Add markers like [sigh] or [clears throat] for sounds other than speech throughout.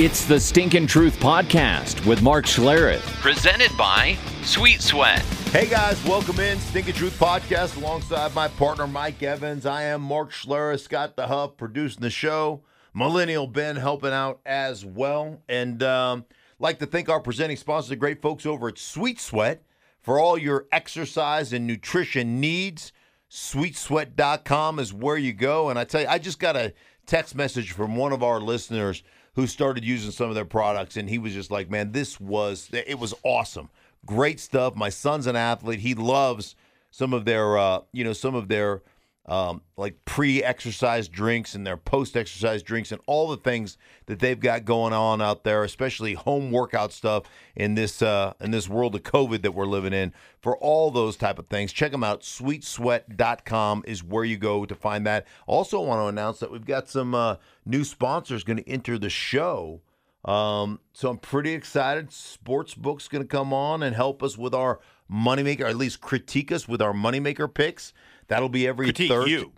It's the Stinkin' Truth Podcast with Mark Schlereth, presented by Sweet Sweat. Hey guys, welcome in Stinkin' Truth Podcast alongside my partner Mike Evans. I am Mark Schlereth, Scott the Huff producing the show, Millennial Ben helping out as well, and um, like to thank our presenting sponsors, the great folks over at Sweet Sweat, for all your exercise and nutrition needs. SweetSweat.com is where you go, and I tell you, I just got a text message from one of our listeners who started using some of their products and he was just like man this was it was awesome. Great stuff. My son's an athlete. He loves some of their uh, you know some of their um, like pre-exercise drinks and their post-exercise drinks and all the things that they've got going on out there, especially home workout stuff in this uh, in this world of COVID that we're living in. For all those type of things, check them out. SweetSweat.com is where you go to find that. Also, I want to announce that we've got some uh, new sponsors going to enter the show. Um, so I'm pretty excited. Sportsbook's going to come on and help us with our moneymaker, or at least critique us with our moneymaker picks. That'll be every Critique Thursday. you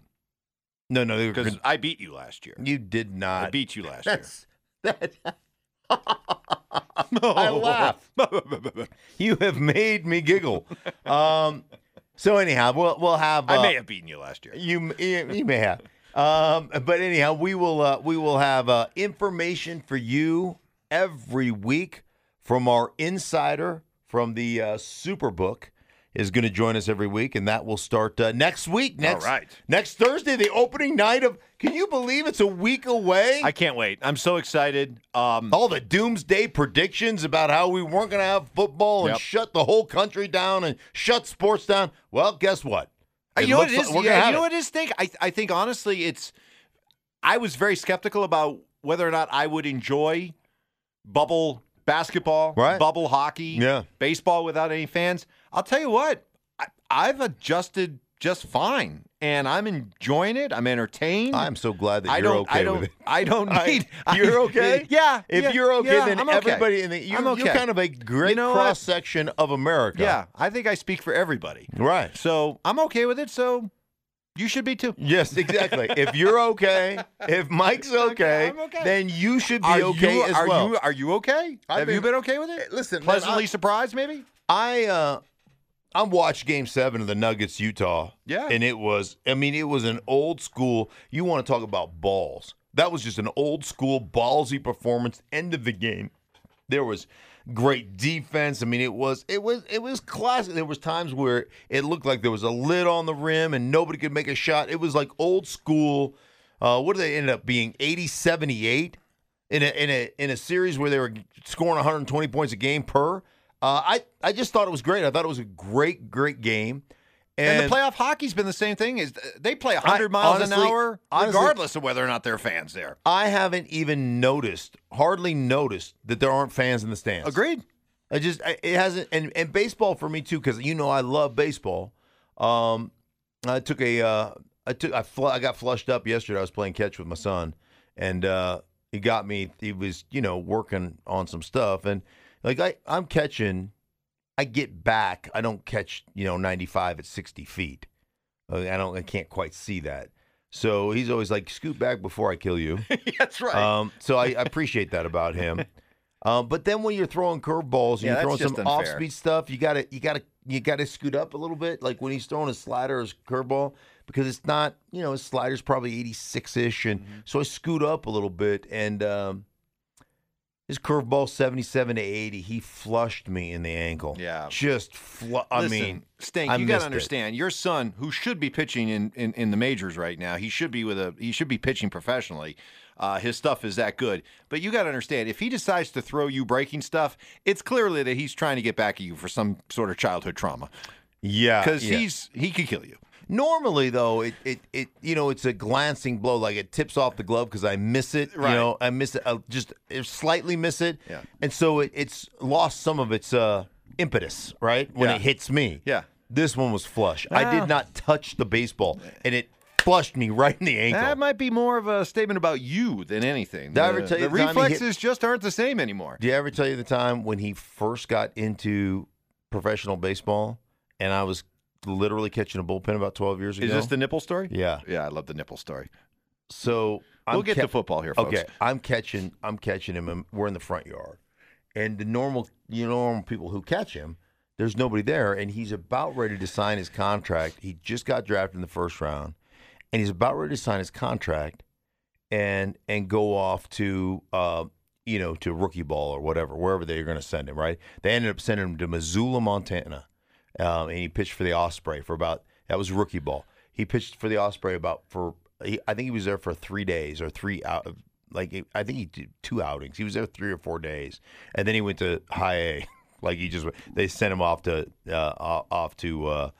No, no, because I beat you last year. you did not. I beat you last year. That's [laughs] that. [laughs] I laugh. [laughs] You have made me giggle. Um, so anyhow, we'll we'll have. Uh, I may have beaten you last year. You you, you may have. Um, but anyhow, we will uh, we will have uh, information for you every week from our insider from the uh, Superbook is going to join us every week, and that will start uh, next week. Next right. next Thursday, the opening night of. Can you believe it's a week away? I can't wait. I'm so excited. Um, all the doomsday predictions about how we weren't going to have football and Yep. shut the whole country down and shut sports down. Well, guess what? you know what it is? like Yeah, you know it. what it is? Think I, I think honestly, it's. I was very skeptical about whether or not I would enjoy bubble basketball, Right. bubble hockey, Yeah. baseball without any fans. I'll tell you what, I, I've adjusted just fine, and I'm enjoying it. I'm entertained. I'm so glad that you're okay I don't. with it. I don't [laughs] I- you're okay? [laughs] Yeah. If yeah, you're okay, yeah, then I'm okay. everybody in the you're, okay. you're kind of a great You know what? cross section of America. Yeah, I think I speak for everybody. Right. So I'm okay with it. So you should be too. Yes, exactly. [laughs] if you're okay, if Mike's okay, I'm okay. then you should be Are okay you, as are well. you are you okay? I've Have you been- been okay with it? Listen, man, pleasantly I- surprised, maybe. I uh I watched game seven of the Nuggets Utah. Yeah. And it was I mean, it was an old school you want to talk about balls. That was just an old school ballsy performance. End of the game. There was great defense. I mean, it was it was it was classic. There was times where it looked like there was a lid on the rim and nobody could make a shot. It was like old school. Uh, what did they end up being? 80-78 in a in a in a series where they were scoring 120 points a game per. Uh, I I just thought it was great. I thought it was a great great game. And, the playoff hockey's been the same thing. Is they play 100 miles an honestly- hour honestly- regardless of whether or not there are fans there. I haven't even noticed, hardly noticed that there aren't fans in the stands. Agreed. I just I- it hasn't and, and baseball for me too because you know I love baseball. Um, I took a uh, I took I, fl- I got flushed up yesterday. I was playing catch with my son, and uh, he got me. He was you know working on some stuff, and like I I'm catching. I get back. I don't catch you know 95 at 60 feet. Uh, I don't. I can't quite see that. So he's always like, scoot back before I kill you. [laughs] That's right. Um, so I, I [laughs] appreciate that about him. Um, but then when you're throwing curveballs and Yeah, you're throwing some unfair. off-speed stuff, you gotta you gotta you gotta scoot up a little bit. Like when he's throwing a slider or his curveball, because it's not you know his slider's probably 86 ish, and Mm-hmm. so I scoot up a little bit, and um, his curveball 77 to 80, he flushed me in the ankle. Yeah. just fl- I Listen, mean, Stink, I you got to it. understand. Your son, who should be pitching in, in, in the majors right now, he should be with a he should be pitching professionally. Uh, his stuff is that good, but you got to understand if he decides to throw you breaking stuff, it's clearly that he's trying to get back at you for some sort of childhood trauma yeah, because yeah. he's he could kill you. Normally, though, it, it, it you know it's a glancing blow, like it tips off the glove because I miss it. Right. You know, I miss it, I just slightly miss it, Yeah. and so it, it's lost some of its uh, impetus, right, when Yeah. it hits me. Yeah. This one was flush. I Ah. did not touch the baseball, and it flushed me [laughs] right in the ankle. That might be more of a statement about you than anything. Did I ever tell you the the he hit- reflexes just aren't the same anymore. Did I ever tell you the time when he first got into professional baseball, and I was literally catching a bullpen about twelve years ago? Is this the nipple story? yeah. Yeah, I love the nipple story. So I'm we'll get ca- to football here, folks. Okay, I'm catching. I'm catching him. And we're in the front yard, and the normal, you know, normal people who catch him, there's nobody there, and he's about ready to sign his contract. He just got drafted in the first round, and he's about ready to sign his contract, and and go off to, uh, you know, to rookie ball or whatever, wherever they're going to send him. Right? They ended up sending him to Missoula, Montana, um, and he pitched for the Osprey for about that was rookie ball. He pitched for the Osprey about for he, I think he was there for three days or three out like I think he did two outings. He was there three or four days, and then he went to high A. [laughs] Like he just they sent him off to uh, off to uh,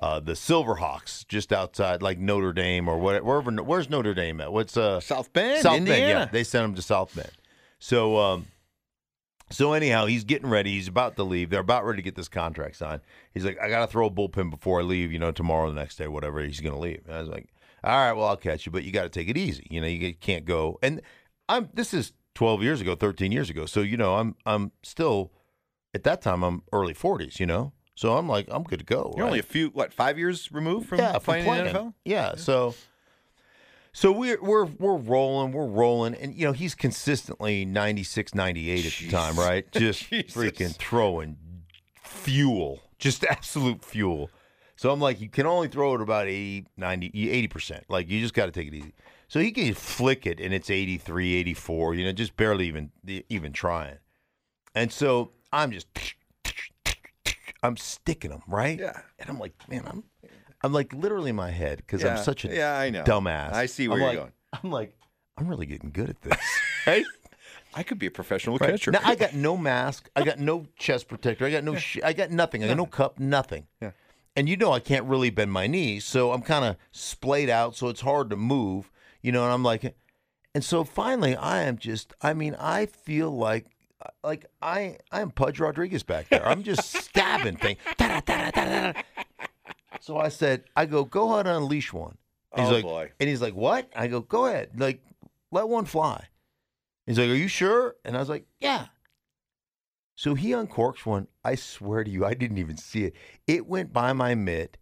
uh, the Silverhawks just outside like Notre Dame or whatever. Wherever, where's Notre Dame at? What's uh South Bend, South Indiana. Bend? Yeah, they sent him to South Bend. So um, so anyhow, he's getting ready. He's about to leave. They're about ready to get this contract signed. He's like, I got to throw a bullpen before I leave. You know, tomorrow, the next day, whatever. He's going to leave. And I was like, all right, well, I'll catch you, but you got to take it easy. You know, you can't go. And I'm. This is 12 years ago, 13 years ago. So you know, I'm. I'm still. At that time, I'm early 40s. You know, so I'm like, I'm good to go. You're right? only a few, what, five years removed from yeah, from playing, NFL? Yeah, so so we're we're we're rolling, we're rolling, and you know he's consistently 96, 98 at the time, right? Just [laughs] freaking throwing fuel, just [laughs] absolute fuel. So I'm like, you can only throw it about 80, 90, 80 percent. Like you just got to take it easy. So he can flick it, and it's 83, 84, You know, just barely even even trying. And so I'm just [sniffs] I'm sticking them right. Yeah. And I'm like, man, I'm I'm like literally in my head because Yeah. I'm such a Yeah, I know. dumbass. I see where I'm you're like- going. I'm like, I'm really getting good at this. [laughs] right? I could be a professional Right. catcher. Now I got no [laughs] mask. I got no chest protector. I got no. Sh- I got nothing. I got no cup. Nothing. Yeah. And you know I can't really bend my knees, so I'm kind of splayed out, so it's hard to move. You know, and I'm like, and so finally I am just. I mean, I feel like. Like I, I am Pudge Rodriguez back there. I'm just [laughs] stabbing things. So I said, I go, go ahead and unleash one. He's Oh, like, boy. and he's like, what? I go, go ahead, like, let one fly. He's like, are you sure? And I was like, yeah. So he uncorks one. I swear to you, I didn't even see it. It went by my mitt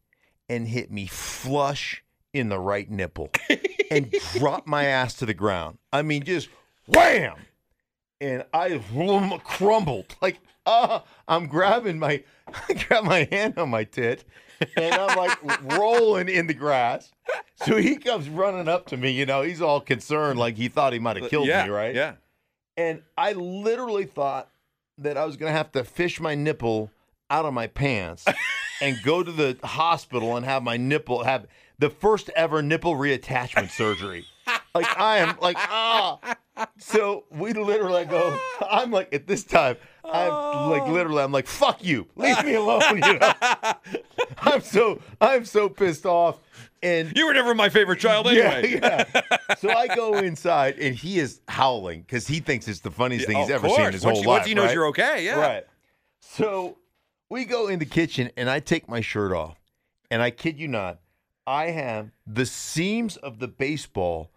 and hit me flush in the right nipple [laughs] and dropped my ass to the ground. I mean, just wham! And I crumbled. Like, uh, I'm grabbing my, [laughs] I grab my hand on my tit and I'm like rolling in the grass. So he comes running up to me, you know, he's all concerned, like he thought he might have killed yeah, me, right? Yeah. And I literally thought that I was going to have to fish my nipple out of my pants [laughs] and go to the hospital and have my nipple have the first ever nipple reattachment surgery. Like I am like ah. So we literally go. I'm like at this time. I'm like oh. literally. I'm like fuck you. Leave me alone. You know. [laughs] I'm so I'm so pissed off. And You were never my favorite child anyway. yeah. So I go inside and he is howling because he thinks it's the funniest thing he's ever seen in his Once whole he- life. Once he knows right? you're okay, yeah. Right. So we go in the kitchen and I take my shirt off. And I kid you not, I have the seams of the baseball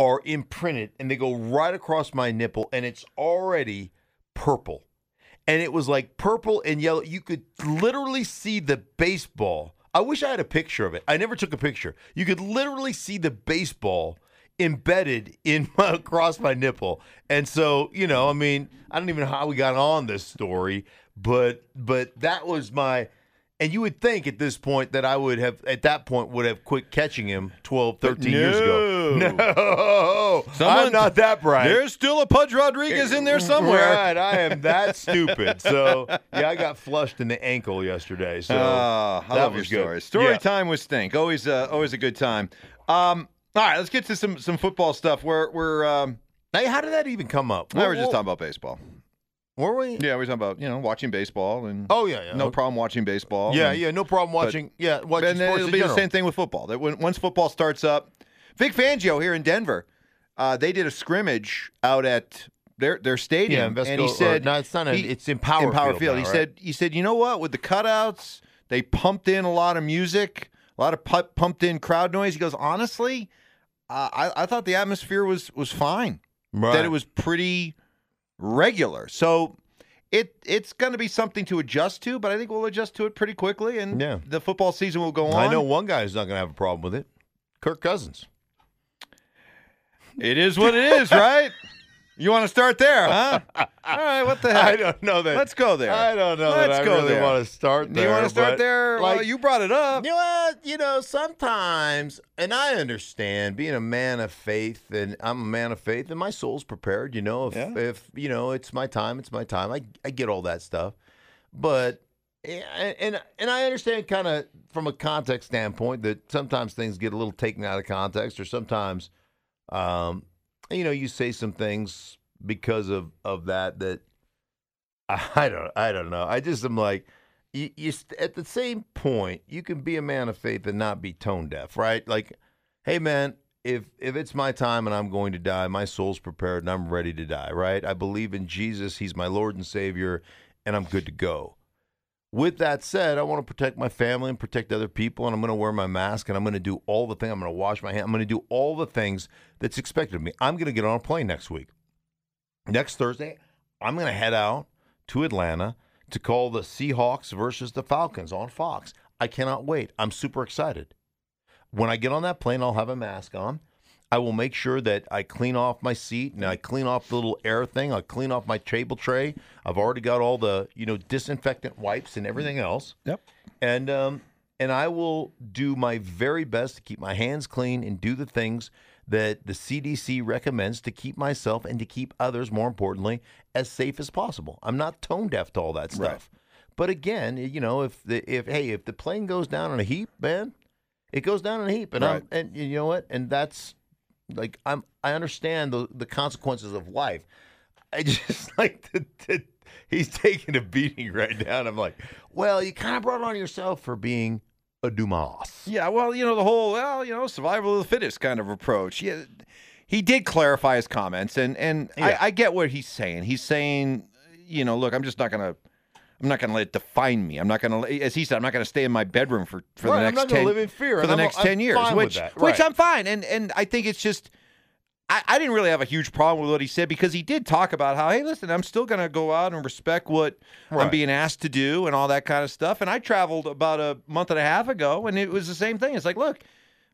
are imprinted and they go right across my nipple and it's already purple. And it was like purple and yellow. You could literally see the baseball. I wish I had a picture of it. I never took a picture. You could literally see the baseball embedded in [laughs] my, across my nipple. And so, you know, I mean, I don't even know how we got on this story, but but that was my and you would think at this point that I would have at that point would have quit catching him 12, 13 years ago. no. [laughs] No. Someone- I'm not that bright. There's still a Pudge Rodriguez in there somewhere. Right, I am that stupid. So yeah, I got flushed in the ankle yesterday. So Ah, I that love your was good. stories. Story Yeah. time with Stink. Always, uh, always a good time. Um, all right, let's get to some some football stuff. We're we're um, Hey, how did that even come up? now we're just talking about baseball. Were we? Yeah, we're talking about you know watching baseball and Oh yeah, yeah. no Okay. problem watching baseball. Yeah, and, yeah, no problem watching. yeah, watching And then sports it'll be the same thing with football. That when once football starts up, Vic Fangio here in Denver, uh, they did a scrimmage out at their their stadium, Yeah, and he or- said no, it's not. A, he- it's in Power Empower Field. Field. now, he right? said he said you know what with the cutouts they pumped in a lot of music, a lot of pu- pumped in crowd noise. He goes honestly, uh, I I thought the atmosphere was was fine. right. That it was pretty regular. So. It it's going to be something to adjust to, but I think we'll adjust to it pretty quickly, and Yeah. the football season will go on. I know one guy who's not going to have a problem with it. Kirk Cousins. It is what it is, [laughs] right? You want to start there, huh? All right, what the [laughs] heck? I don't know that. Let's go there. I don't know Let's that I go really there. want to start Do there. you want to start there? Like, well, you brought it up. You know what? You know, sometimes, and I understand being a man of faith, and I'm a man of faith, and my soul's prepared. You know, if Yeah. if you know it's my time, it's my time. I I get all that stuff, but and and I understand kind of from a context standpoint that sometimes things get a little taken out of context, or sometimes, um, you know, you say some things because of of that that [laughs] I don't I don't know. I just am like you, you at the same point you can be a man of faith and not be tone deaf, right? Like, hey man, if if it's my time and I'm going to die, my soul's prepared and I'm ready to die, right? I believe in Jesus, he's my Lord and Savior, and I'm good to go. With that said, I want to protect my family and protect other people, and I'm going to wear my mask and I'm going to do all the things. I'm going to wash my hands. I'm going to do all the things that's expected of me. I'm going to get on a plane next week. Next Thursday, I'm going to head out to Atlanta to call the Seahawks versus the Falcons on Fox. I cannot wait. I'm super excited. When I get on that plane, I'll have a mask on. I will make sure that I clean off my seat and I clean off the little air thing. I clean off my table tray. I've already got all the you know disinfectant wipes and everything else. Yep. And um and I will do my very best to keep my hands clean and do the things that the CDC recommends to keep myself and to keep others, more importantly, as safe as possible. I'm not tone deaf to all that stuff. But again, you know, if the if hey, if the plane goes down in a heap, man, it goes down in a heap, and Right. I'm, and you know what, and that's like I'm I understand the the consequences of life. I [laughs] just like he's taking a beating right now, and I'm like, well, you kind of brought it on yourself for being a Dumas. Yeah, well, you know, the whole, well, you know, survival of the fittest kind of approach. Yeah, he did clarify his comments, and and Yeah. I, I get what he's saying. He's saying, you know, look, I'm just not gonna, I'm not gonna let it define me. I'm not gonna, as he said, I'm not gonna stay in my bedroom for for Right, the I'm next not ten live in fear, for the I'm- next I'm ten years, fine with which that, which. I'm fine, and and I think it's just. I, I didn't really have a huge problem with what he said because he did talk about how, hey, listen, I'm still going to go out and respect what I'm being asked to do and all that kind of stuff. And I traveled about a month and a half ago, and it was the same thing. It's like, look,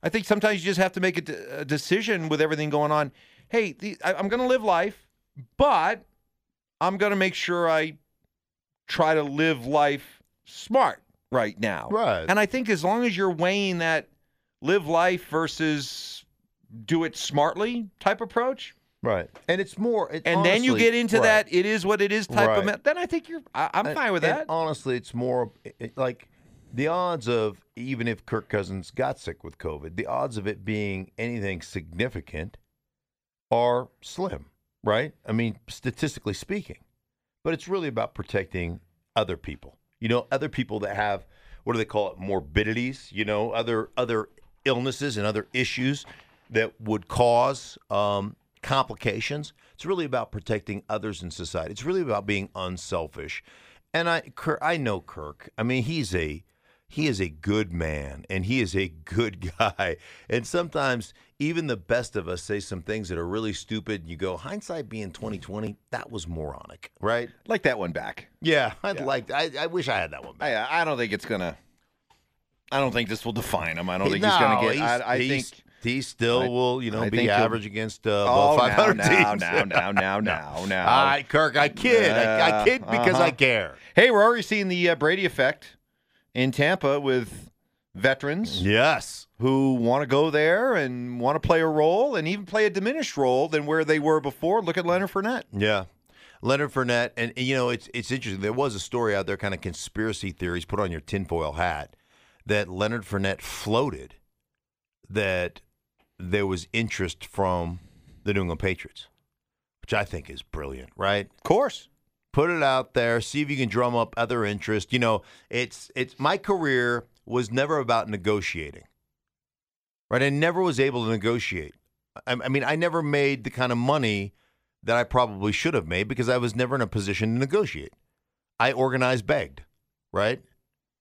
I think sometimes you just have to make a decision with everything going on. Hey, the, I, I'm going to live life, but I'm going to make sure I try to live life smart right now. Right. And I think as long as you're weighing that live life versus do it smartly type approach, Right, and it's more, it, and then you get into right. that it is what it is type Right. of, then I think you're, I, I'm And- fine with that. honestly, it's more it- like the odds of even if Kirk Cousins got sick with COVID, the odds of it being anything significant are slim, right? I mean, statistically speaking. But it's really about protecting other people. You know, other people that have what do they call it? Morbidities. You know, other other illnesses and other issues that would cause um, complications. It's really about protecting others in society. It's really about being unselfish. And I, Kirk, I know Kirk. I mean, he's a he is a good man and he is a good [laughs] guy. And sometimes even the best of us say some things that are really stupid. And you go, hindsight being twenty twenty, that was moronic, right? like that one back. Yeah, I'd like. I, I wish I had that one. Back. I, I don't think it's gonna. I don't think this will define him. I don't think he's gonna get. he's- I, I he's- think. he still I- will, you know, I be average against uh, Oh, above 500 now, teams. now, now, now, now, [laughs] now. All right, Kirk, I kid. I, I kid because Uh-huh. I care. Hey, we're already seeing the uh, Brady effect in Tampa with veterans Yes. who want to go there and want to play a role and even play a diminished role than where they were before. Look at Leonard Fournette. Yeah. Leonard Fournette, and, you know, it's it's interesting. There was a story out there, kind of conspiracy theories. Put on your tinfoil hat that Leonard Fournette floated that there was interest from the New England Patriots, which I think is brilliant, right? Of course. Put it out there see if you can drum up other interest you know it's it's my career was never about negotiating right? I never was able to negotiate. I, I mean i never made the kind of money that i probably should have made because i was never in a position to negotiate. I organized begged right?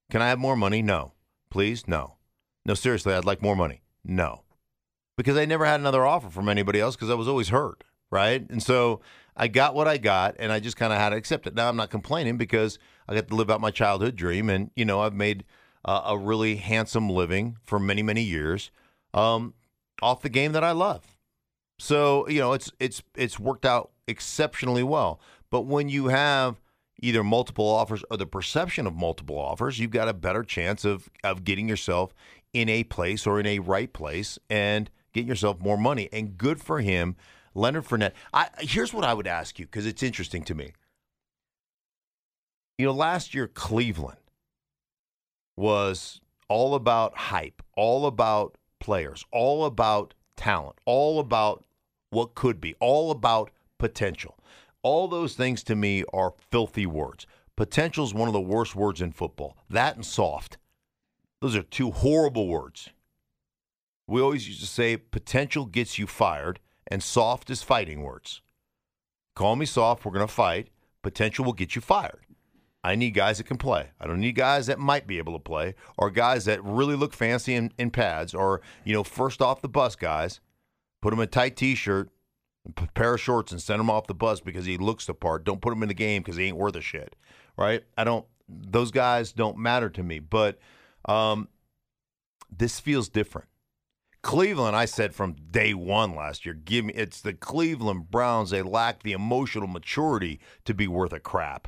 Can i have more money? No. Please? No. No seriously i'd like more money? No. Because I never had another offer from anybody else because I was always hurt, right? And so I got what I got, and I just kind of had to accept it. Now I'm not complaining because I got to live out my childhood dream, and you know I've made uh, a really handsome living for many, many years um, off the game that I love. So, you know, it's it's it's worked out exceptionally well. But when you have either multiple offers or the perception of multiple offers, you've got a better chance of of getting yourself in a place or in a right place and getting yourself more money. And good for him, Leonard Fournette. I, here's what I would ask you because it's interesting to me. You know, last year Cleveland was all about hype, all about players, all about talent, all about what could be, all about potential. All those things to me are filthy words. Potential is one of the worst words in football. That and soft. Those are two horrible words. We always used to say potential gets you fired, and soft is fighting words. Call me soft, we're going to fight. Potential will get you fired. I need guys that can play. I don't need guys that might be able to play or guys that really look fancy in, in pads or, you know, first off the bus guys. Put him in a tight t shirt, a pair of shorts, and send him off the bus because he looks the part. Don't put him in the game because he ain't worth a shit. Right? I don't, those guys don't matter to me. But um, this feels different. Cleveland, I said from day one last year, give me, it's the Cleveland Browns. They lack the emotional maturity to be worth a crap.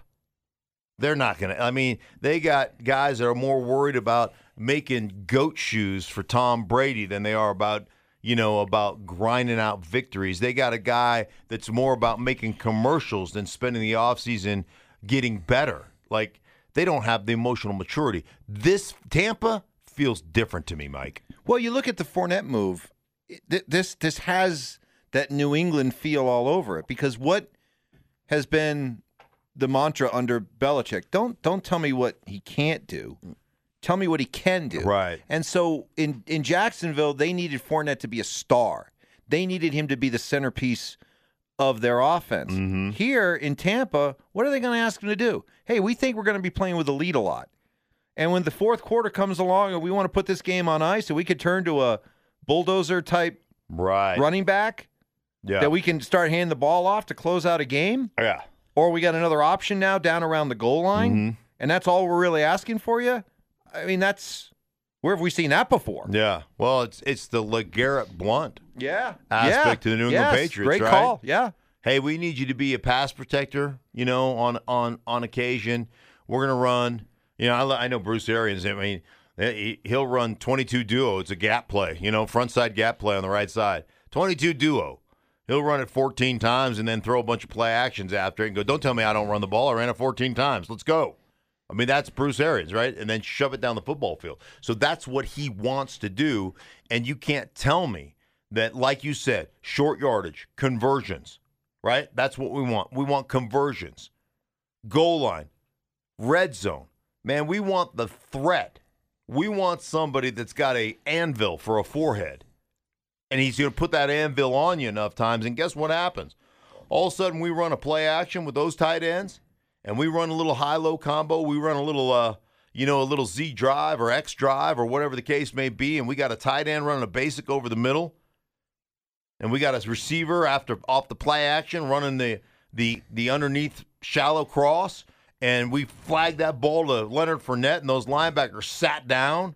They're not going to. I mean, they got guys that are more worried about making goat shoes for Tom Brady than they are about, you know, about grinding out victories. They got a guy that's more about making commercials than spending the offseason getting better. Like, they don't have the emotional maturity. This Tampa feels different to me, Mike. Well, you look at the Fournette move. This this has that New England feel all over it because what has been the mantra under Belichick. Don't don't tell me what he can't do. Tell me what he can do. Right. And so in in Jacksonville, they needed Fournette to be a star. They needed him to be the centerpiece of their offense. Mm-hmm. Here in Tampa, what are they going to ask him to do? Hey, we think we're going to be playing with the lead a lot. And when the fourth quarter comes along and we want to put this game on ice, so we could turn to a bulldozer type right. running back yeah. that we can start handing the ball off to close out a game. Yeah. Or we got another option now down around the goal line, mm-hmm. and that's all we're really asking for you. I mean, that's where have we seen that before? Yeah. Well, it's it's the LeGarrette Blount yeah aspect yeah. to the New England yes. Patriots. Great right? call. Yeah. Hey, we need you to be a pass protector. You know, on on on occasion, we're gonna run. You know, I, I know Bruce Arians. I mean, he, he'll run 22 duo. It's a gap play. You know, front side gap play on the right side. 22 duo. He'll run it 14 times and then throw a bunch of play actions after it and go, don't tell me I don't run the ball. I ran it 14 times. Let's go. I mean, that's Bruce Arians, right? And then shove it down the football field. So that's what he wants to do. And you can't tell me that, like you said, short yardage, conversions, right? That's what we want. We want conversions, goal line, red zone. Man, we want the threat. We want somebody that's got a anvil for a forehead and he's going to put that anvil on you enough times. And guess what happens? All of a sudden, we run a play action with those tight ends, and we run a little high low combo. We run a little, uh, you know, a little Z drive or X drive or whatever the case may be, and we got a tight end running a basic over the middle, and we got a receiver after off the play action running the the the underneath shallow cross, and we flag that ball to Leonard Fournette, and those linebackers sat down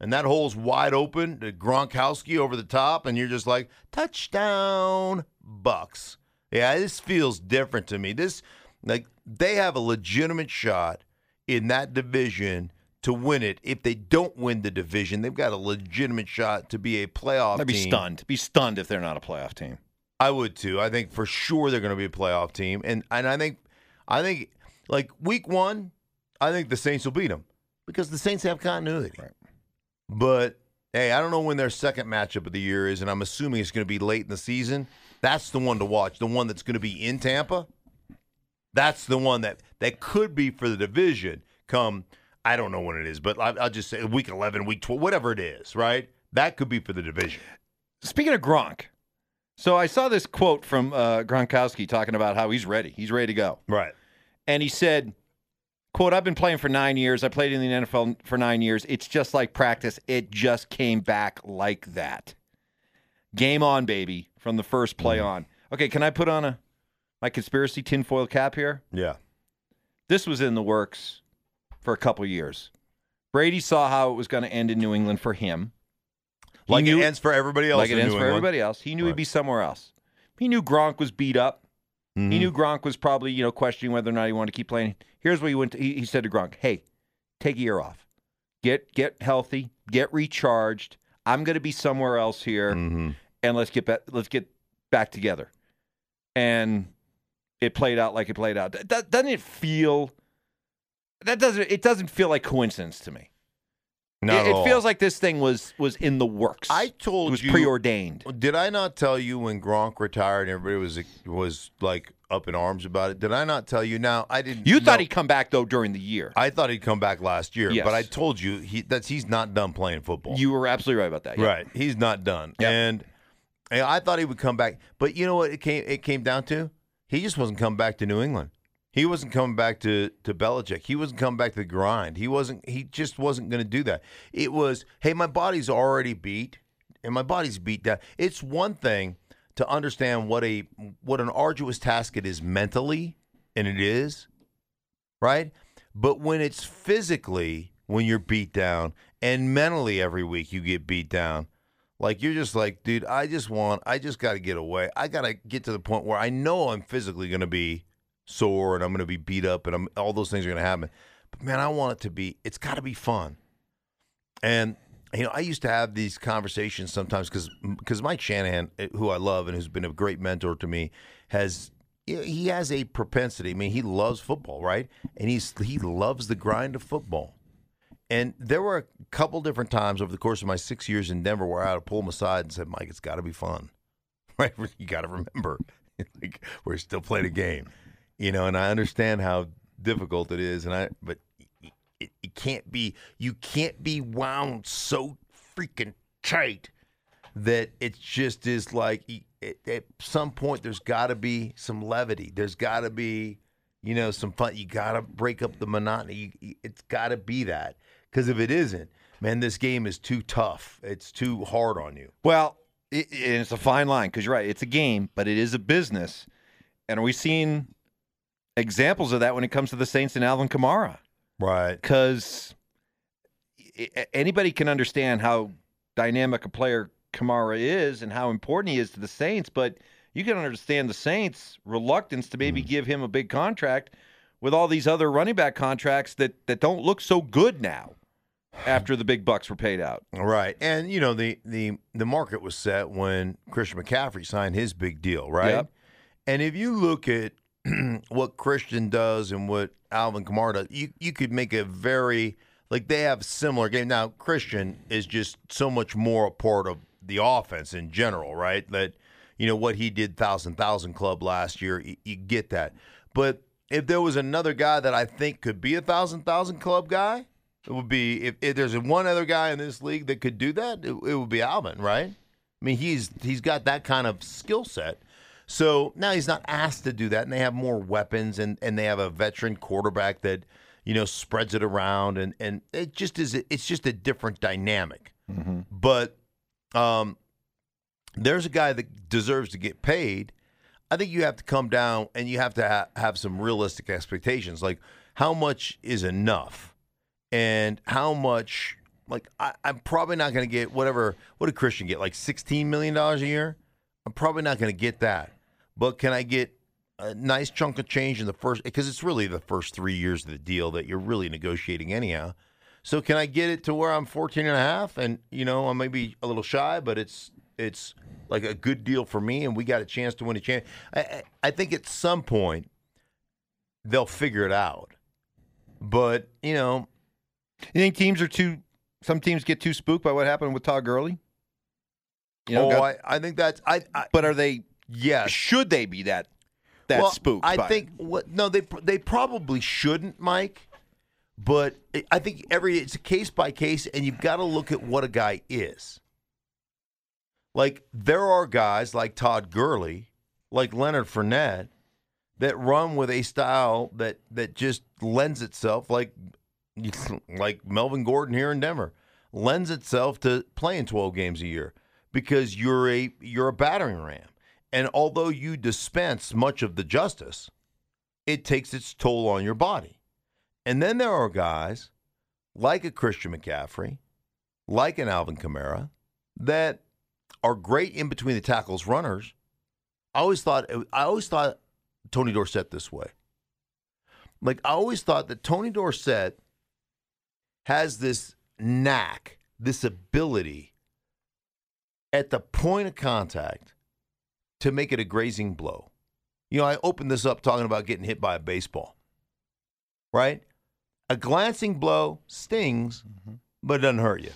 and that hole's wide open to Gronkowski over the top, and you're just like, touchdown, Bucks. Yeah, this feels different to me. This, like, they have a legitimate shot in that division to win it. If they don't win the division, they've got a legitimate shot to be a playoff I'd be team. stunned. Be stunned if they're not a playoff team. I would too. I think for sure they're going to be a playoff team, and and I think, I think like week one, I think the Saints will beat them because the Saints have continuity. Right. But hey, I don't know when their second matchup of the year is, and I'm assuming it's going to be late in the season. That's the one to watch. The one that's going to be in Tampa. That's the one that that could be for the division. Come, I don't know when it is, but I'll just say week 11, week 12, whatever it is. Right? That could be for the division. Speaking of Gronk, so I saw this quote from uh, Gronkowski talking about how he's ready. He's ready to go. Right. And he said, quote, I've been playing for nine years. I played in the NFL for nine years. It's just like practice. It just came back like that. Game on, baby, from the first play Mm-hmm. on. Okay, can I put on a my conspiracy tinfoil cap here? Yeah. This was in the works for a couple years. Brady saw how it was going to end in New England for him. He Like knew- it ends for everybody else. like it ends New for England. everybody else. He knew Right. he'd be somewhere else. He knew Gronk was beat up. Mhm. He knew Gronk was probably, you know, questioning whether or not he wanted to keep playing. Here's what he went. To, he, he said to Gronk, "Hey, take a year off, get get healthy, get recharged. I'm going to be somewhere else here, Mhm. and let's get back. Let's get back together." And it played out like it played out. That- doesn't it feel? That doesn't. It doesn't feel like coincidence to me. Not it, at it feels like this thing was was in the works. I told it told was you preordained. Did I not tell you when Gronk retired and everybody was was like up in arms about it? Did I not tell you? Now I didn't. You thought he'd come back though during the year. I thought he'd come back last year, Yes. but I told you he that's he's not done playing football. You were absolutely right about that. yeah. Right. He's not done. Yep. And, and I thought he would come back. But you know what it came it came down to? He just wasn't coming back to New England. He wasn't coming back to to Belichick. He wasn't coming back to the grind. He wasn't he just wasn't going to do that. It was, "Hey, my body's already beat and my body's beat down." It's one thing to understand what a what an arduous task it is mentally, and it is, right? But when it's physically, when you're beat down, and mentally every week you get beat down, like you're just like, dude, I just want, I just got to get away. I got to get to the point where I know I'm physically going to be sore and I'm going to be beat up and I'm, all those things are going to happen. But man, I want it to be, it's got to be fun. And you know, I used to have these conversations sometimes because because Mike Shanahan, eh, who I love and who's been a great mentor to me, has he has a propensity. I mean, he loves football, right? And he's he loves the grind of football. And there were a couple different times over the course of my six years in Denver where I would pull him aside and said, "Mike, it's got to be fun, [laughs] right? You got to remember, [laughs] like we're still playing a game, you know." And I understand how difficult it is, and I but it, it can't be you can't be wound so freaking tight that it just is like y- at, some point there's got to be some levity there's got to be you know some fun you got to break up the monotony you, it's got to be that because if it isn't man this game is too tough it's too hard on you Well, it, it's a fine line because you're right. It's a game, but it is a business. And are we seeing examples of that when it comes to the Saints and Alvin Kamara? right Because anybody can understand how dynamic a player Kamara is and how important he is to the Saints, but you can understand the Saints' reluctance to maybe mm. give him a big contract with all these other running back contracts that, that don't look so good now [sighs] after the big bucks were paid out. right and you know the the the market was set when christian mccaffrey signed his big deal right Yep. And if you look at [clears throat] what Christian does and what Alvin Kamara does, you, you could make a very like they have similar game. Now Christian is just so much more a part of the offense in general, right? That you know what he did thousand thousand club last year, you, you get that. But if there was another guy that I think could be a thousand thousand club guy, it would be if, if there's one other guy in this league that could do that, it, it would be Alvin, right? I mean, he's he's got that kind of skill set. So now he's not asked to do that, and they have more weapons, and, and they have a veteran quarterback that you know spreads it around, and, and it just is it's just a different dynamic. But um, there's a guy that deserves to get paid. I think you have to come down and you have to ha- have some realistic expectations, like how much is enough, and how much. Like I, I'm probably not going to get whatever. What did Christian get? Like 16 million dollars a year. I'm probably not going to get that. But can I get a nice chunk of change in the first? Because it's really the first three years of the deal that you're really negotiating anyhow. So can I get it to where I'm 14 and a half and you know I'm maybe a little shy, but it's it's like a good deal for me, and we got a chance to win a chance. I, I I think at some point they'll figure it out. But you know, You think teams are too? Some teams get too spooked by what happened with Todd Gurley. You know, oh, got- I, I think that's I, I but are they? Yes. Should they be that that well, spooked? I think what no, they they probably shouldn't, Mike. But I think every it's a case by case, and you've got to look at what a guy is. Like there are guys like Todd Gurley, like Leonard Fournette, that run with a style that that just lends itself, like [laughs] like Melvin Gordon here in Denver, lends itself to playing twelve games a year because you're a you're a battering ram. And although you dispense much of the justice, it takes its toll on your body. And then there are guys like a Christian McCaffrey, like an Alvin Kamara, that are great in between the tackles runners. I always thought I always thought Tony Dorsett this way. Like I always thought that Tony Dorsett has this knack, this ability at the point of contact to make it a grazing blow. You know, I opened this up talking about getting hit by a baseball. Right? A glancing blow stings, mm-hmm. but it doesn't hurt you.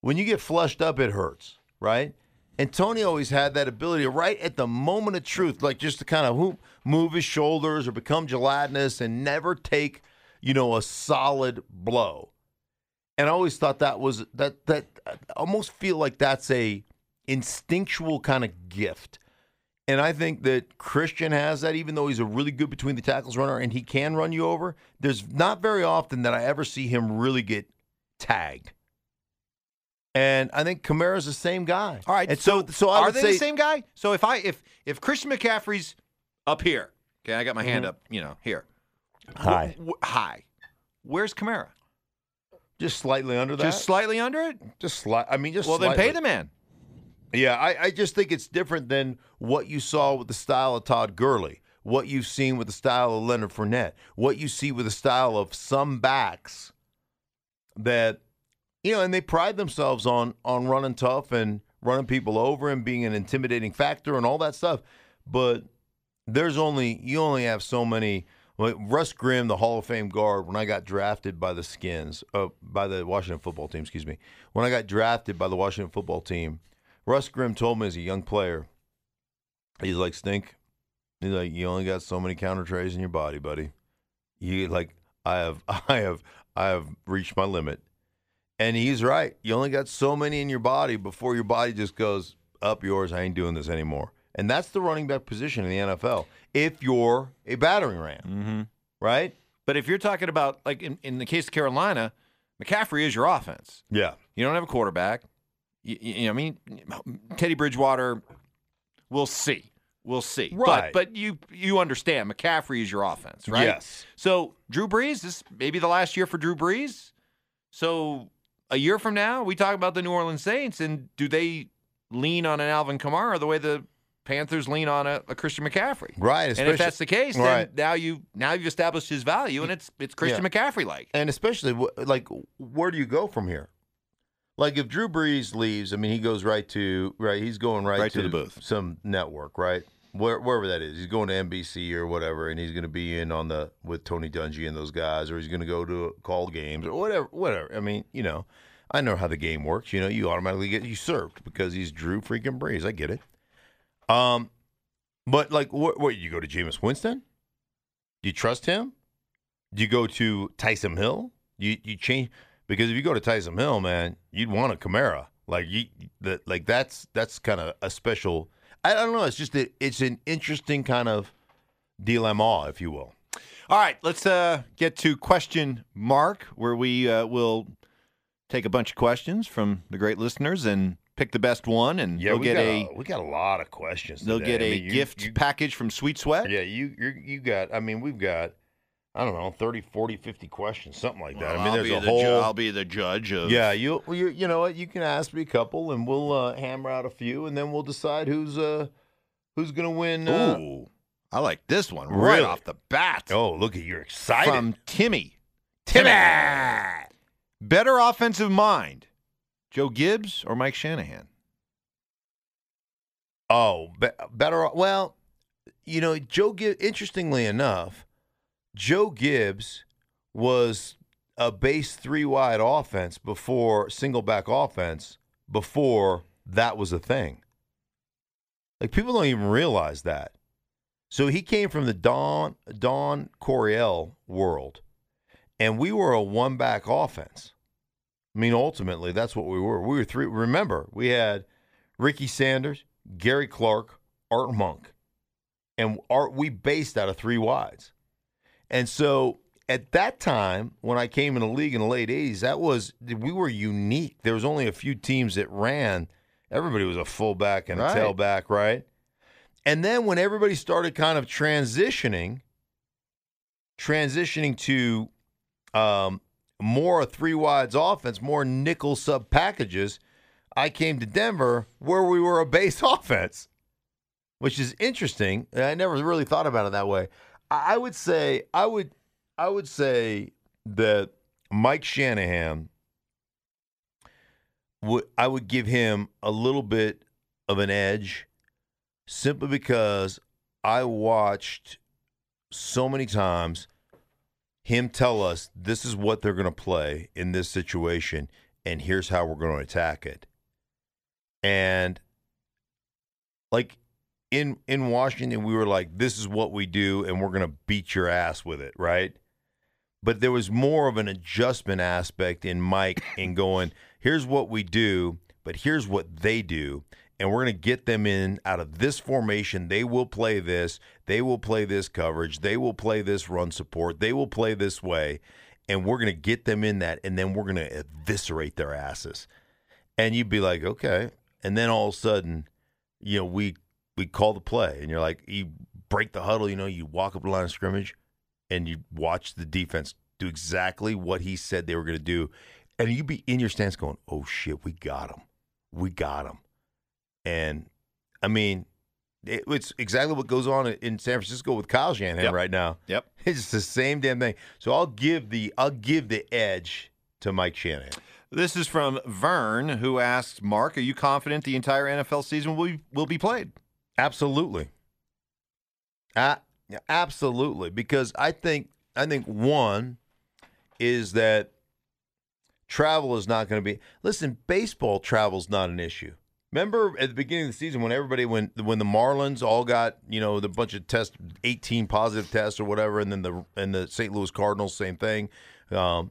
When you get flushed up, it hurts, right? And Tony always had that ability right at the moment of truth, like just to kind of move his shoulders or become gelatinous and never take, you know, a solid blow. And I always thought that was that that I almost feel like that's a instinctual kind of gift. And I think that Christian has that, even though he's a really good between the tackles runner and he can run you over. There's not very often that I ever see him really get tagged. And I think Kamara's the same guy. All right. And so, so, so I are they say, the same guy? So if I if if Christian McCaffrey's up here, okay, I got my hand Mhm. up, you know, here, High. W- w- high. Where's Kamara? Just slightly under that. Just slightly under it. just slight. I mean, just Well, then pay the man. Yeah, I, I just think it's different than what you saw with the style of Todd Gurley, what you've seen with the style of Leonard Fournette, what you see with the style of some backs that you know, and they pride themselves on on running tough and running people over and being an intimidating factor and all that stuff. But there's only you only have so many. Like Russ Grimm, the Hall of Fame guard, when I got drafted by the Skins, uh, by the Washington football team, excuse me, when I got drafted by the Washington football team, Russ Grimm told me as a young player, he's like, Stink, he's like, you only got so many counter trays in your body, buddy. You like, I have, [laughs] I have, I have reached my limit. And he's right. You only got so many in your body before your body just goes up yours. I ain't doing this anymore. And that's the running back position in the NFL. If you're a battering ram, Mm-hmm. right? But if you're talking about like in, in the case of Carolina, McCaffrey is your offense. Yeah. You don't have a quarterback. You, you know, I mean, Teddy Bridgewater. We'll see. We'll see. Right. But but you you understand McCaffrey is your offense, right? Yes. So Drew Brees, this may be the last year for Drew Brees. So a year from now, we talk about the New Orleans Saints, and do they lean on an Alvin Kamara the way the Panthers lean on a, a Christian McCaffrey? Right. And if that's the case, then Right. now you now you've established his value, and it's it's Christian McCaffrey like. and especially like where do you go from here? Like if Drew Brees leaves, I mean he goes right to right. He's going right, Right to the booth. some network, right? Where, wherever that is, he's going to NBC or whatever, and he's going to be in on the with Tony Dungy and those guys, or he's going to go to call games or whatever. Whatever. I mean, you know, I know how the game works. You know, you automatically get usurped because he's Drew freaking Brees. I get it. Um, but like, what? What? You go to Jameis Winston? Do you trust him? Do you go to Taysom Hill? You you change because if you go to Taysom Hill, man, you'd want a Kamara. Like you, that like that's that's kind of a special. I don't know. It's just a, it's an interesting kind of dilemma, if you will. All right, let's uh, get to question mark, where we uh, will take a bunch of questions from the great listeners and pick the best one, and they'll we get got a we got a lot of questions. they'll today. get I a mean, you- gift you- package from Sweet Sweat. yeah, you you you got. I mean, we've got. I don't know, 30, 40, 50 questions, something like that. I mean, there's a whole. Ju- I'll be the judge of. Yeah, you, you you know what? You can ask me a couple, and we'll uh, hammer out a few, and then we'll decide who's uh who's gonna win. Uh, Ooh, I like this one right Really? off the bat. oh, look at you're excited. from Timmy. Timmy. Better offensive mind, Joe Gibbs or Mike Shanahan? Oh, be- better. Well, you know, Joe Gibbs. Interestingly enough, Joe Gibbs was a base three wide offense before single back offense before that was a thing. Like people don't even realize that. So he came from the Don Don Coryell world, and we were a one back offense. I mean, ultimately, that's what we were. We were three. Remember, we had Ricky Sanders, Gary Clark, Art Monk, and Art. We based out of three wides, and so at that time when I came in the league in the late '80s, that was we were unique. There was only a few teams that ran. Everybody was a fullback and a Right. tailback, right? And then when everybody started kind of transitioning, transitioning to um, more three wides offense, more nickel sub packages, I came to Denver where we were a base [laughs] offense, which is interesting. I never really thought about it that way. I would say I would I would say that Mike Shanahan would I would give him a little bit of an edge simply because I watched so many times him tell us this is what they're going to play in this situation and here's how we're going to attack it. And like in in Washington we were like this is what we do and we're going to beat your ass with it, right? But there was more of an adjustment aspect in Mike [coughs] in going here's what we do, but here's what they do and we're going to get them in out of this formation. They will play this. They will play this coverage. They will play this run support. They will play this way. And we're going to get them in that. And then we're going to eviscerate their asses. And you'd be like, okay. And then all of a sudden, you know, we we call the play. And you're like, you break the huddle, you know, you walk up the line of scrimmage and you watch the defense do exactly what he said they were going to do. And you'd be in your stance going, oh shit, we got him. We got him. And I mean, it, it's exactly what goes on in San Francisco with Kyle Shanahan Yep. right now. Yep. [laughs] It's the same damn thing. So I'll give the I'll give the edge to Mike Shanahan. This is from Vern, who asks, Mark, are you confident the entire NFL season will be, will be played? Absolutely. Uh, absolutely. Because I think I think one is that travel is not going to be listen, baseball travel is not an issue. Remember at the beginning of the season when everybody when when the Marlins all got, you know, the bunch of tests 18 positive tests or whatever, and then the and the St. Louis Cardinals, same thing. Um,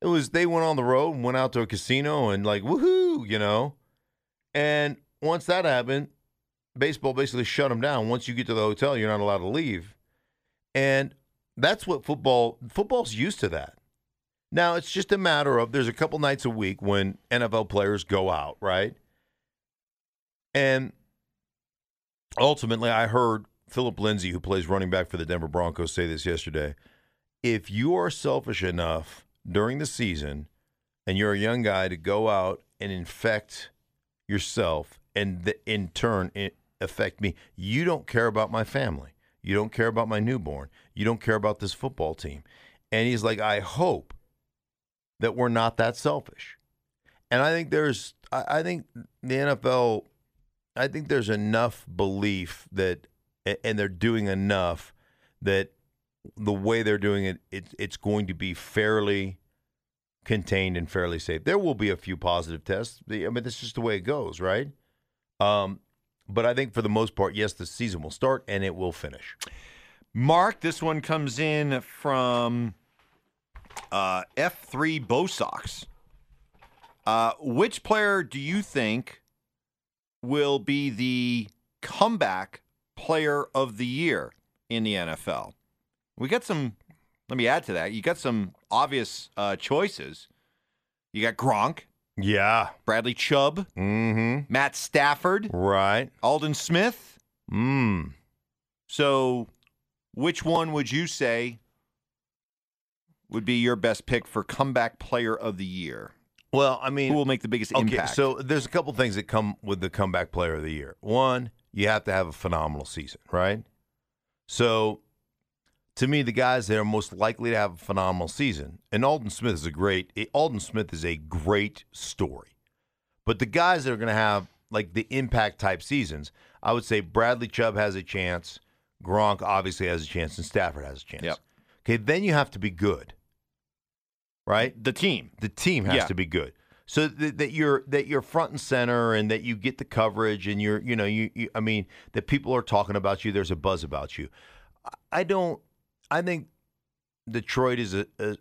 it was they went on the road and went out to a casino and like woohoo, you know. And once that happened, baseball basically shut them down. Once you get to the hotel, you're not allowed to leave. And that's what football football's used to that. Now it's just a matter of there's a couple nights a week when NFL players go out, right? And ultimately, I heard Philip Lindsay, who plays running back for the Denver Broncos, say this yesterday. If you are selfish enough during the season and you're a young guy to go out and infect yourself and in turn affect me, you don't care about my family. You don't care about my newborn. You don't care about this football team. And he's like, I hope that we're not that selfish. And I think there's, I, think the NFL, I think there's enough belief that, and they're doing enough that the way they're doing it, it it's going to be fairly contained and fairly safe. There will be a few positive tests. I mean, that's just the way it goes, right? Um, but I think for the most part, yes, the season will start and it will finish. Mark, this one comes in from uh, F3 Bo. Uh, which player do you think will be the comeback player of the year in the NFL? We got some, let me add to that. You got some obvious uh, choices. You got Gronk, Yeah. Bradley Chubb, Mm-hmm. Matt Stafford, Right. Aldon Smith. Mm. So, which one would you say would be your best pick for comeback player of the year? Well, I mean, Who will make the biggest okay, impact? so there's a couple things that come with the comeback player of the year. One, you have to have a phenomenal season, right? So, to me, the guys that are most likely to have a phenomenal season, and Aldon Smith is a great. Eh, Aldon Smith is a great story, but the guys that are going to have like the impact type seasons, I would say Bradley Chubb has a chance, Gronk obviously has a chance, and Stafford has a chance. Yep. Okay, then you have to be good, right? the team. the team has Yeah. to be good so that, that you're that you're front and center and that you get the coverage and you're you know you, you i mean that people are talking about you there's a buzz about you i don't i think detroit is a, a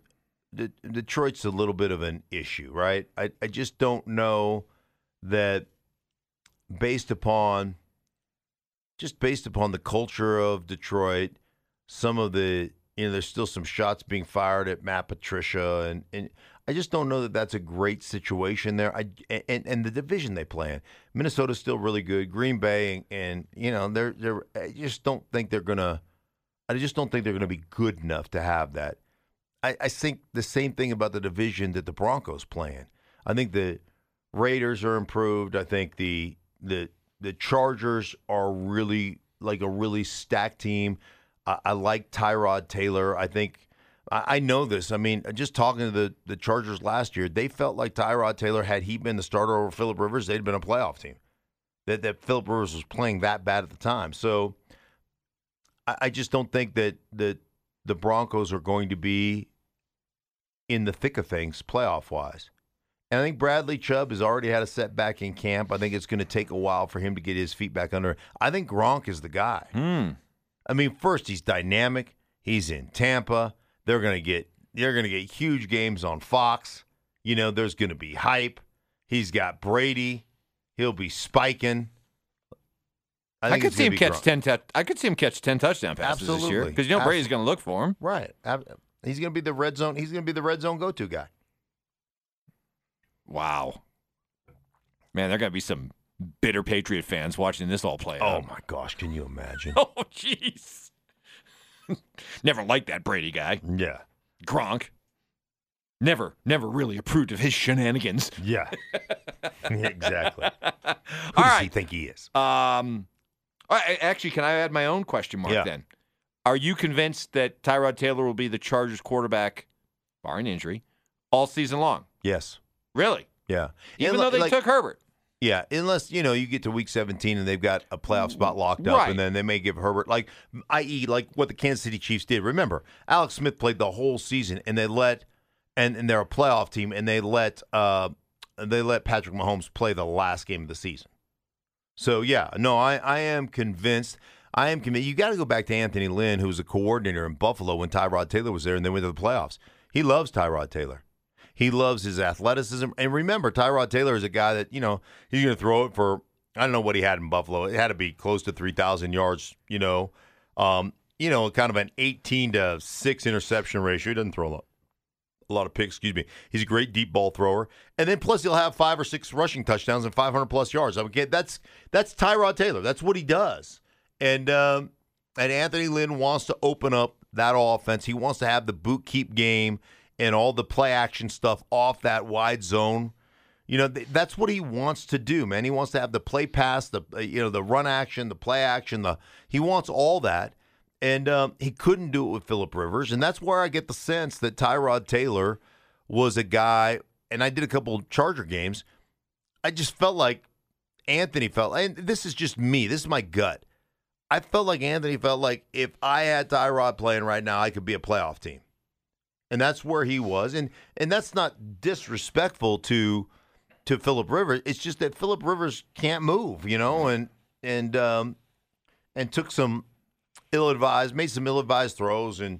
De- detroit's a little bit of an issue right i, I just don't know that based upon just based upon the culture of detroit some of the you know there's still some shots being fired at matt patricia and and I just don't know that that's a great situation there. I and, and the division they play in, Minnesota's still really good. Green Bay and, and you know they're they're. I just don't think they're gonna. I just don't think they're gonna be good enough to have that. I, I think the same thing about the division that the Broncos play in. I think the Raiders are improved. I think the the the Chargers are really like a really stacked team. I, I like Tyrod Taylor. I think I, I know this. I mean, just talking to the the Chargers last year, they felt like Tyrod Taylor had he been the starter over Philip Rivers, they'd been a playoff team. That that Philip Rivers was playing that bad at the time. So I, I just don't think that that the Broncos are going to be in the thick of things playoff wise. And I think Bradley Chubb has already had a setback in camp. I think it's going to take a while for him to get his feet back under. I think Gronk is the guy. Hmm. I mean, first he's dynamic. He's in Tampa. They're going to get they're going to get huge games on Fox. You know, there's going to be hype. He's got Brady. He'll be spiking. I, think could see him catch Gronk. ten. tou- I could see him catch ten touchdown passes this year because you know Brady's going to look for him. Right. He's going to be the red zone. He's going to be the red zone go-to guy. Wow, man, there got to be some bitter Patriot fans watching this all play Oh out. my gosh, can you imagine? [laughs] Oh, jeez. [laughs] Never liked that Brady guy. Yeah. Gronk. Never, never really approved of his shenanigans. Yeah. [laughs] exactly. Who All does he think he is? Um, I- I- actually, can I add my own question mark Yeah. then? Are you convinced that Tyrod Taylor will be the Chargers quarterback, barring injury, all season long? Yes. Really? Yeah. Even though they like- took Herbert. Yeah, unless you know you get to week 17 and they've got a playoff spot locked up, Right. and then they may give Herbert like, i.e., like what the Kansas City Chiefs did. Remember, Alex Smith played the whole season, and they let, and, and they're a playoff team, and they let, uh, they let Patrick Mahomes play the last game of the season. So yeah, no, I I am convinced. I am convinced. You got to go back to Anthony Lynn, who was a coordinator in Buffalo when Tyrod Taylor was there, and they went to the playoffs. He loves Tyrod Taylor. He loves his athleticism. And remember, Tyrod Taylor is a guy that, you know, he's going to throw it for, I don't know what he had in Buffalo. It had to be close to 3,000 yards, you know. Um, you know, kind of an 18 to 6 interception ratio. He doesn't throw a lot, a lot of picks, excuse me. He's a great deep ball thrower. And then plus he'll have five or six rushing touchdowns and 500 plus yards. I that's that's Tyrod Taylor. That's what he does. And um, and Anthony Lynn wants to open up that offense. He wants to have the boot keep game and all the play action stuff off that wide zone. You know, th- that's what he wants to do, man. He wants to have the play pass, the you know, the run action, the play action, the he wants all that. And um, he couldn't do it with Philip Rivers, and that's where I get the sense that Tyrod Taylor was a guy. And I did a couple Charger games. I just felt like Anthony felt, and this is just me. This is my gut. I felt like Anthony felt like if I had Tyrod playing right now, I could be a playoff team, and that's where he was. And and that's not disrespectful to to Philip Rivers. It's just that Philip Rivers can't move, you know, and and um and took some ill advised, made some ill advised throws, and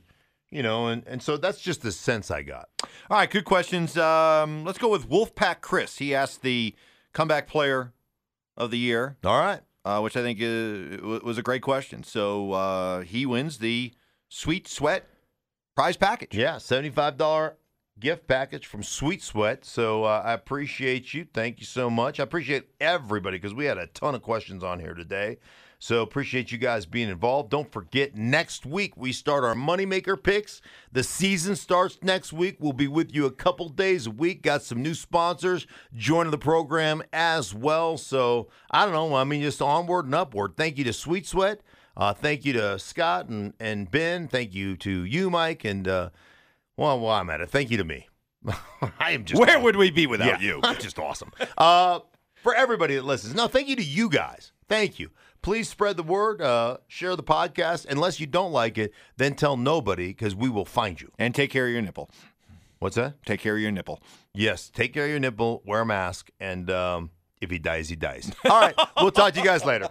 you know, and and so that's just the sense I got. All right, good questions. Um, let's go with Wolfpack Chris. He asked the comeback player of the year, All right. uh, which I think w- was a great question. So uh, he wins the Sweet Sweat prize package. Yeah, seventy-five dollar gift package from Sweet Sweat. So uh, I appreciate you. Thank you so much. I appreciate everybody because we had a ton of questions on here today. So appreciate you guys being involved. Don't forget next week we start our moneymaker picks. The season starts next week. We'll be with you a couple days a week. Got some new sponsors joining the program as well. So I don't know. I mean, just onward and upward. Thank you to Sweet Sweat. Uh, thank you to Scott and, and Ben. Thank you to you, Mike, and uh, well, while I'm at it, thank you to me. [laughs] I am just Where awesome. would we be without Yeah, you? [laughs] I'm just awesome. Uh, for everybody that listens, no, thank you to you guys. Thank you. Please spread the word. Uh, share the podcast. Unless you don't like it, then tell nobody because we will find you. And take care of your nipple. What's that? Take care of your nipple. Yes. Take care of your nipple. Wear a mask, and um, if he dies, he dies. All right. we'll talk to you guys later.